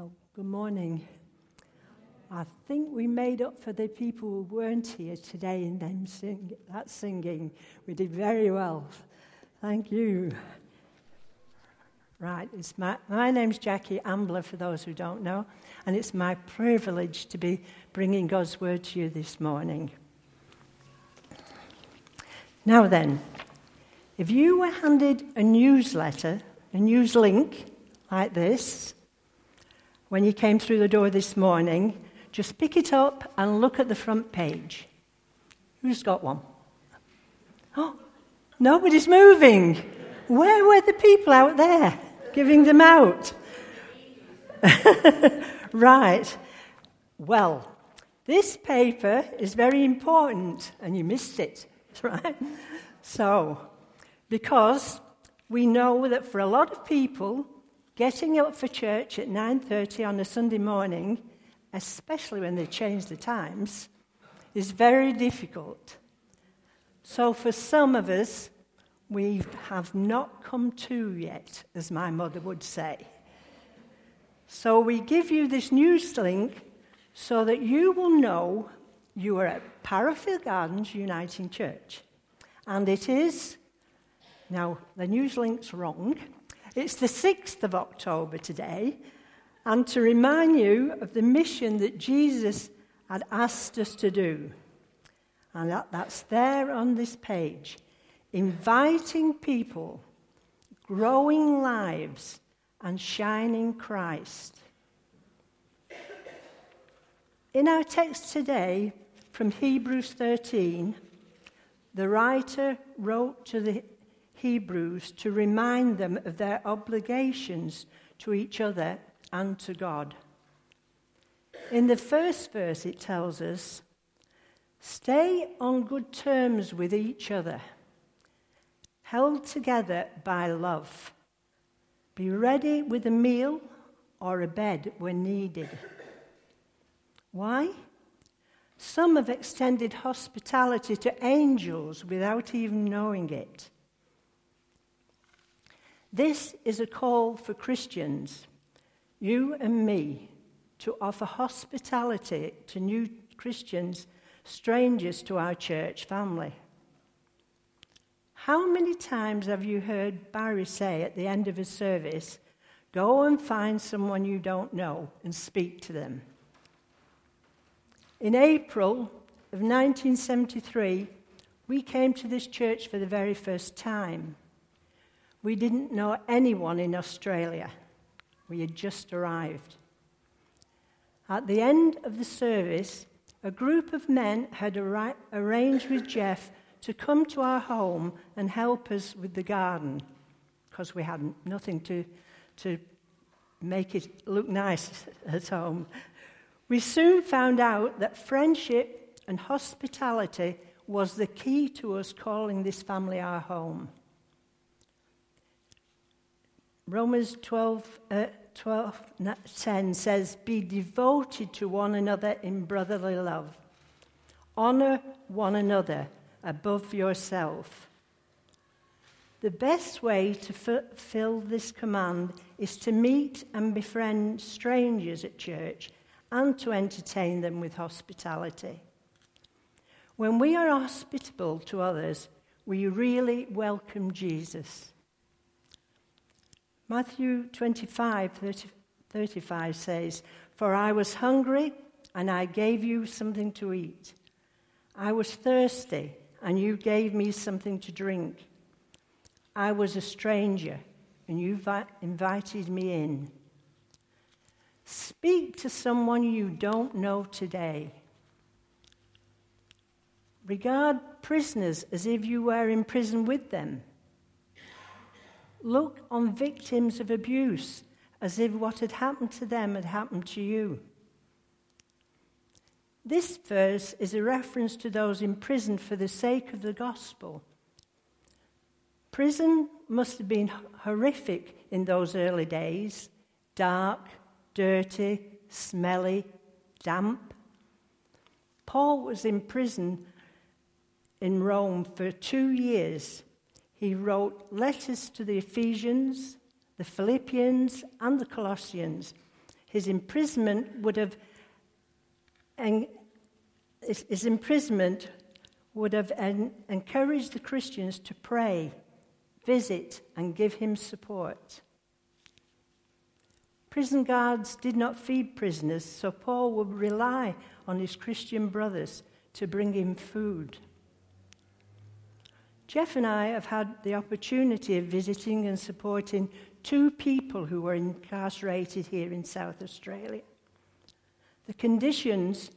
Oh, good morning. I think we made up for the people who weren't here today in them sing, that singing. We did very well. Thank you. Right, it's my, my name's Jackie Ambler, for those who don't know, and it's my privilege to be bringing God's word to you this morning. Now then, if you were handed a newsletter, a news link like this, when you came through the door this morning, just pick it up and look at the front page. Who's got one? Oh, nobody's moving. Where were the people out there giving them out? right. Well, this paper is very important, and you missed it, right? So, because we know that for a lot of people, Getting up for church at 9:30 on a Sunday morning, especially when they change the times, is very difficult. So for some of us, we have not come to yet, as my mother would say. So we give you this news link so that you will know you are at Parafield Gardens Uniting Church. And it is, now the news link's wrong. It's the 6th of October today, and to remind you of the mission that Jesus had asked us to do. And that, that's there on this page inviting people, growing lives, and shining Christ. In our text today from Hebrews 13, the writer wrote to the Hebrews to remind them of their obligations to each other and to God. In the first verse, it tells us stay on good terms with each other, held together by love. Be ready with a meal or a bed when needed. Why? Some have extended hospitality to angels without even knowing it. This is a call for Christians, you and me, to offer hospitality to new Christians, strangers to our church family. How many times have you heard Barry say at the end of a service, Go and find someone you don't know and speak to them? In April of 1973, we came to this church for the very first time. We didn't know anyone in Australia. We had just arrived. At the end of the service, a group of men had ar- arranged with Jeff to come to our home and help us with the garden because we had nothing to, to make it look nice at home. We soon found out that friendship and hospitality was the key to us calling this family our home. Romans 12, uh, 12 10 says, Be devoted to one another in brotherly love. Honor one another above yourself. The best way to fulfill this command is to meet and befriend strangers at church and to entertain them with hospitality. When we are hospitable to others, we really welcome Jesus. Matthew 25, 30, 35 says, For I was hungry, and I gave you something to eat. I was thirsty, and you gave me something to drink. I was a stranger, and you vi- invited me in. Speak to someone you don't know today. Regard prisoners as if you were in prison with them. Look on victims of abuse as if what had happened to them had happened to you. This verse is a reference to those imprisoned for the sake of the gospel. Prison must have been horrific in those early days dark, dirty, smelly, damp. Paul was in prison in Rome for two years he wrote letters to the Ephesians, the Philippians, and the Colossians. his imprisonment would have his, imprisonment would have en- encouraged the Christians to pray, visit, and give him support. Prison guards did not feed prisoners, so Paul would rely on his Christian brothers to bring him food. Jeff and I have had the opportunity of visiting and supporting two people who were incarcerated here in South Australia. The conditions